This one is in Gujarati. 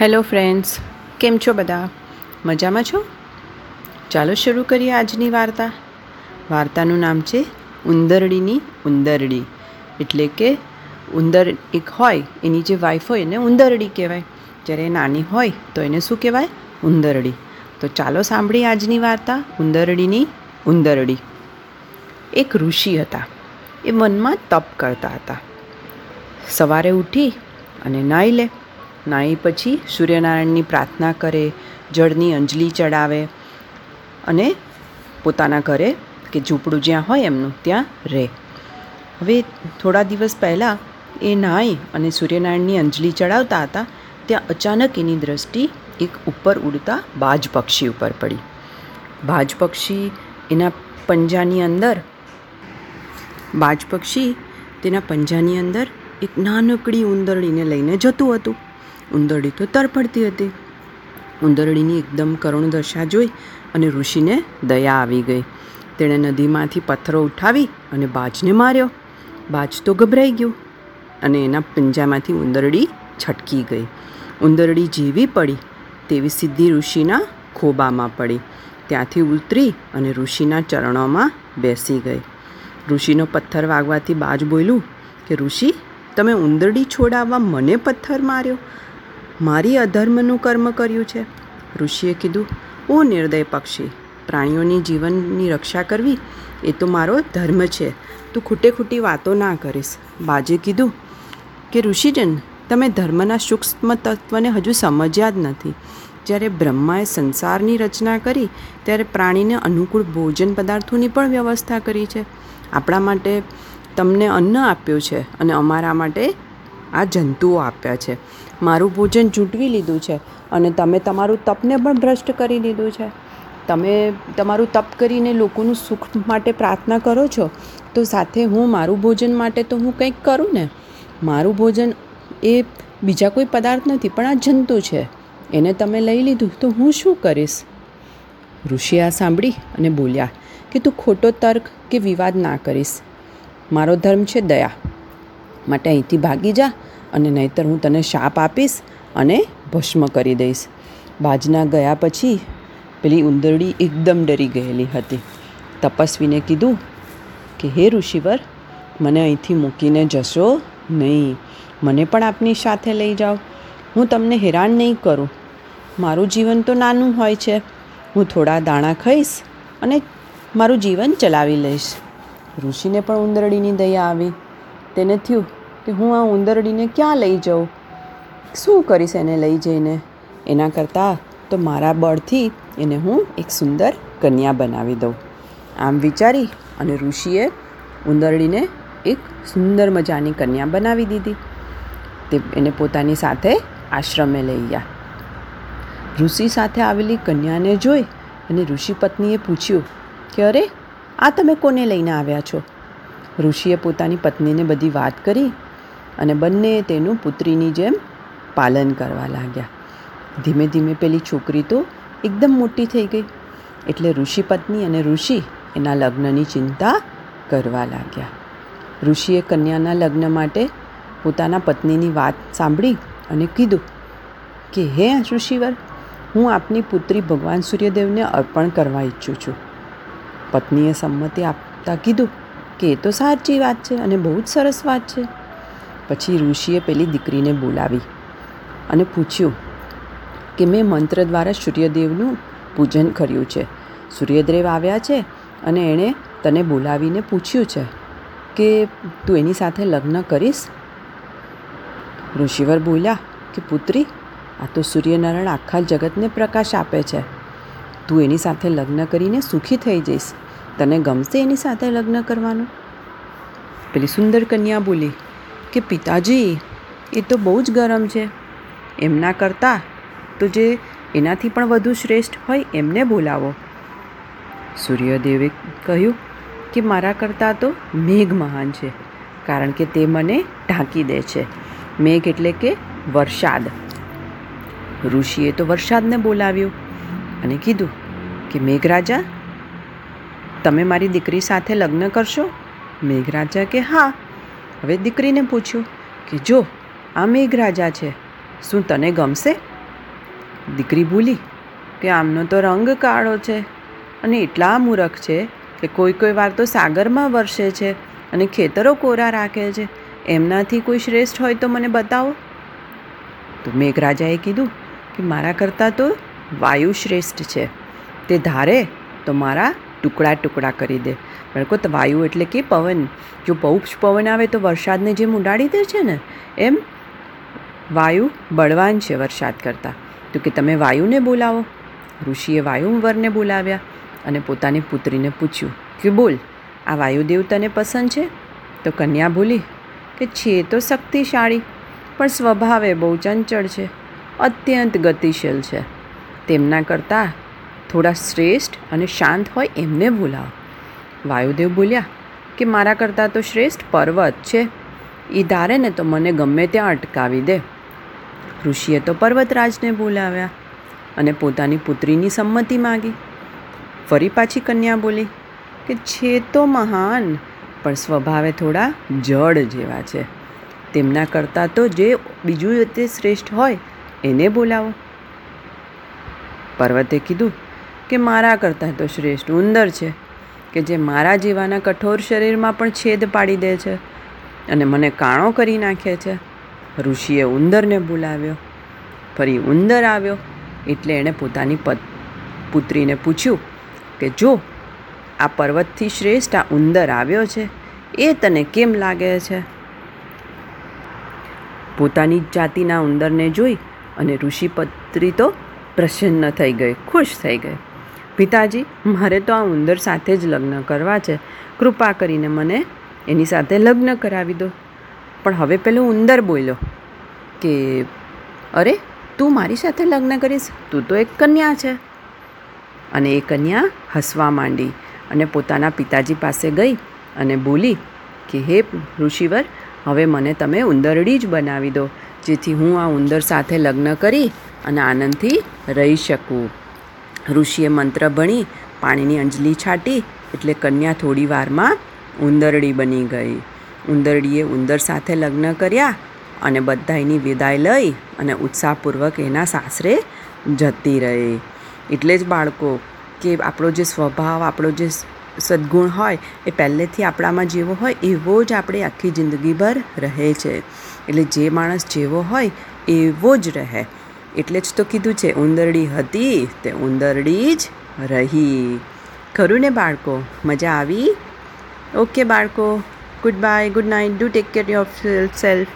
હેલો ફ્રેન્ડ્સ, કેમ છો બધા? મજામાં છો? ચાલો શરૂ કરીએ આજની વાર્તા. વાર્તાનું નામ છે ઉંદરડીની ઉંદરડી. એટલે કે ઉંદર એક હોય, એની જે વાઈફ હોય એને ઉંદરડી કહેવાય. જ્યારે એ નાની હોય, તો એને શું કહેવાય? ઉંદરડી. તો ચાલો સાંભળીએ આજની વાર્તા, ઉંદરડીની ઉંદરડી. એક ઋષિ હતા. એ મનમાં તપ કરતા હતા. સવારે ઉઠી અને નાહી લે. નાહી પછી સૂર્યનારાયણની પ્રાર્થના કરે, જળની અંજલિ ચડાવે અને પોતાના ઘરે કે ઝૂંપડું જ્યાં હોય એમનું ત્યાં રહે. હવે થોડા દિવસ પહેલાં એ નાહી અને સૂર્યનારાયણની અંજલિ ચડાવતા હતા, ત્યાં અચાનક એની દ્રષ્ટિ એક ઉપર ઉડતા બાજ પક્ષી ઉપર પડી. બાજ પક્ષી એના પંજાની અંદર, બાજ પક્ષી તેના પંજાની અંદર એક નાનકડી ઉંદરડીને લઈને જતું હતું. ઉંદરડી તો તરફડતી હતી. ઉંદરડીની એકદમ કરુણ દશા જોઈ અને ઋષિને દયા આવી ગઈ. તેણે નદીમાંથી પથ્થરો ઉઠાવી અને બાજને માર્યો. બાજ તો ગભરાઈ ગયો અને એના પંજામાંથી ઉંદરડી છટકી ગઈ. ઉંદરડી જેવી પડી તેવી સીધી ઋષિના ખોબામાં પડી. ત્યાંથી ઉતરી અને ઋષિના ચરણોમાં બેસી ગઈ. ઋષિનો પથ્થર વાગવાથી બાજ બોલ્યું કે, ઋષિ, તમે ઉંદરડી છોડાવવા મને પથ્થર માર્યો? મારી અધર્મનું કર્મ કર્યું છે. ઋષિએ કીધું, ઓ નિર્દય પક્ષી, પ્રાણીઓની જીવનની રક્ષા કરવી એ તો મારો ધર્મ છે. તું ખૂટે ખૂટી વાતો ના કરીશ. બાજે કીધું કે, ઋષિજન, તમે ધર્મના સૂક્ષ્મ તત્વને હજુ સમજ્યા જ નથી. જ્યારે બ્રહ્માએ સંસારની રચના કરી, ત્યારે પ્રાણીને અનુકૂળ ભોજન પદાર્થોની પણ વ્યવસ્થા કરી છે. આપણા માટે તમને અન્ન આપ્યું છે અને અમારા માટે આ જંતુઓ આપ્યા છે. મારું ભોજન જૂંટવી લીધું છે અને તમે તમારું તપને પણ ભ્રષ્ટ કરી દીધું છે. તમે તમારું તપ કરીને લોકોનું સુખ માટે પ્રાર્થના કરો છો, તો સાથે હું મારું ભોજન માટે તો હું કંઈક કરું ને. મારું ભોજન એ બીજા કોઈ પદાર્થ નથી, પણ આ જંતુ છે. એને તમે લઈ લીધું, તો હું શું કરીશ? ઋષિ આ સાંભળી અને બોલ્યા કે તું ખોટો તર્ક કે વિવાદ ના કરીશ. મારો ધર્મ છે દયા. માટે અહીંથી ભાગી જા અને નહીંતર હું તને શાપ આપીશ અને ભસ્મ કરી દઈશ. બાજના ગયા પછી પેલી ઉંદરડી એકદમ ડરી ગયેલી હતી. તપસ્વીને કીધું કે, હે ઋષિવર, મને અહીંથી મૂકીને જશો નહીં. મને પણ આપની સાથે લઈ જાઓ. હું તમને હેરાન નહીં કરું. મારું જીવન તો નાનું હોય છે. હું થોડા દાણા ખાઈશ અને મારું જીવન ચલાવી લઈશ. ઋષિને પણ ઉંદરડીની દયા આવી. તેને થયું કે હું આ ઉંદરડીને ક્યાં લઈ જાઉં? શું કરીશ એને લઈ જઈને? એના કરતાં તો મારા બળથી એને હું એક સુંદર કન્યા બનાવી દઉં. આમ વિચારી અને ઋષિએ ઉંદરડીને એક સુંદર મજાની કન્યા બનાવી દીધી. તે એને પોતાની સાથે આશ્રમે લઈ ગયા. ઋષિ સાથે આવેલી કન્યાને જોઈ અને ઋષિ પત્નીએ પૂછ્યું કે, અરે, આ તમે કોને લઈને આવ્યા છો? ઋષિએ પોતાની પત્નીને બધી વાત કરી અને બંને તેનું પુત્રીની જેમ પાલન કરવા લાગ્યા. ધીમે ધીમે પેલી છોકરી તો એકદમ મોટી થઈ ગઈ. એટલે ઋષિ પત્ની અને ઋષિ એના લગ્નની ચિંતા કરવા લાગ્યા. ઋષિએ કન્યાના લગ્ન માટે પોતાના પત્નીની વાત સાંભળી અને કીધું કે, હે ઋષિવર, હું આપની પુત્રી ભગવાન સૂર્યદેવને અર્પણ કરવા ઈચ્છું છું. પત્નીએ સંમતિ આપતા કીધું કે, એ તો સાચી વાત છે અને બહુ જ સરસ વાત છે. પછી ઋષિએ પેલી દીકરીને બોલાવી અને પૂછ્યું કે મેં મંત્ર દ્વારા સૂર્યદેવનું પૂજન કર્યું છે. સૂર્યદેવ આવ્યા છે અને એણે તને બોલાવીને પૂછ્યું છે કે તું એની સાથે લગ્ન કરીશ? ઋષિવર બોલ્યા કે, પુત્રી, આ તો સૂર્યનારાયણ આખા જગતને પ્રકાશ આપે છે. તું એની સાથે લગ્ન કરીને સુખી થઈ જઈશ. તને ગમશે એની સાથે લગ્ન કરવાનું? પેલી સુંદર કન્યા બોલી કે પિતાજી, એ તો બહુ જ ગરમ છે. એમના કરતાં તો જે એનાથી પણ વધુ શ્રેષ્ઠ હોય એમને બોલાવો. સૂર્યદેવે કહ્યું કે મારા કરતાં તો મેઘ મહાન છે, કારણ કે તે મને ઢાંકી દે છે. મેઘ એટલે કે વરસાદ. ઋષિએ તો વરસાદને બોલાવ્યો અને કીધું કે, મેઘરાજા, તમે મારી દીકરી સાથે લગ્ન કરશો? મેઘરાજા કે, હા. હવે દીકરીને પૂછ્યું કે, જો આ મેઘરાજા છે, શું તને ગમશે? દીકરી ભૂલી કે, આમનો તો રંગ કાળો છે અને એટલા મૂરખ છે કે કોઈ કોઈ વાર તો સાગરમાં વરસે છે અને ખેતરો કોરા રાખે છે. એમનાથી કોઈ શ્રેષ્ઠ હોય તો મને બતાવો. તો મેઘરાજાએ કીધું કે, મારા કરતાં તો વાયુ શ્રેષ્ઠ છે. તે ધારે તો મારા ટુકડા ટુકડા કરી દે. બાળકો તો વાયુ એટલે કે પવન. જો જ પવન આવે તો વરસાદને જેમ ઉડાડી દે છે ને, એમ વાયુ બળવાન છે વરસાદ કરતાં. તો કે તમે વાયુને બોલાવો. ઋષિએ વાયુવરને બોલાવ્યા અને પોતાની પુત્રીને પૂછ્યું કે બોલ? આ વાયુદેવ તને પસંદ છે? તો કન્યા બોલી, કે છે તો શક્તિશાળી, પણ સ્વભાવે બહુ ચંચળ છે, અત્યંત ગતિશીલ છે. તેમના કરતાં થોડા શ્રેષ્ઠ અને શાંત હોય એમને બોલાવો. વાયુદેવ બોલ્યા, કે મારા કરતાં તો શ્રેષ્ઠ પર્વત છે. એ ધારે ને તો મને ગમે ત્યાં અટકાવી દે. ઋષિએ તો પર્વતરાજને બોલાવ્યા અને પોતાની પુત્રીની સંમતિ માગી. ફરી પાછી કન્યા બોલી, કે છે તો મહાન, પણ સ્વભાવે થોડા જડ જેવા છે. તેમના કરતાં તો જે બીજું તે શ્રેષ્ઠ હોય એને બોલાવો. પર્વતે કીધું કે મારા કરતાં તો શ્રેષ્ઠ ઉંદર છે, કે જે મારા જેવાના કઠોર શરીરમાં પણ છેદ પાડી દે છે અને મને કાણો કરી નાખે છે. ઋષિએ ઉંદરને બોલાવ્યો. ફરી ઉંદર આવ્યો એટલે એણે પોતાની પત, પુત્રીને પૂછ્યું કે, જો આ પર્વતથી શ્રેષ્ઠ આ ઉંદર આવ્યો છે, એ તને કેમ લાગે છે? પોતાની જાતિના ઉંદરને જોઈ અને ઋષિપત્રી તો પ્રસન્ન થઈ ગઈ, ખુશ થઈ ગઈ. પિતાજી, મારે તો આ ઉંદર સાથે જ લગ્ન કરવા છે. કૃપા કરીને મને એની સાથે લગ્ન કરાવી દો. પણ હવે પેલો ઉંદર બોલ્યો કે, અરે, તું મારી સાથે લગ્ન કરીશ? તું તો એક કન્યા છે. અને એ કન્યા હસવા માંડી અને પોતાના પિતાજી પાસે ગઈ અને બોલી કે, હે ઋષિવર, હવે મને તમે ઉંદરડી જ બનાવી દો, જેથી હું આ ઉંદર સાથે લગ્ન કરી અને આનંદથી રહી શકું. ઋષિએ મંત્ર ભણી, પાણીની અંજલી છાંટી એટલે કન્યા થોડી વારમાં ઉંદરડી બની ગઈ. ઉંદરડીએ ઉંદર સાથે લગ્ન કર્યા અને બધા એની વિદાય લઈ અને ઉત્સાહપૂર્વક એના સાસરે જતી રહી. એટલે જ બાળકો, કે આપણો જે સ્વભાવ, આપણો જે સદ્ગુણ હોય એ પહેલેથી આપણામાં જેવો હોય એવો જ આપણે આખી જિંદગીભર રહે છે. એટલે જે માણસ જેવો હોય એવો જ રહે. એટલે જ તો કીધું છે, ઉંદરડી હતી તે ઉંદરડી જ રહી. ખરું ને બાળકો, મજા આવી? ઓકે બાળકો, goodbye, good night, do take care yourself.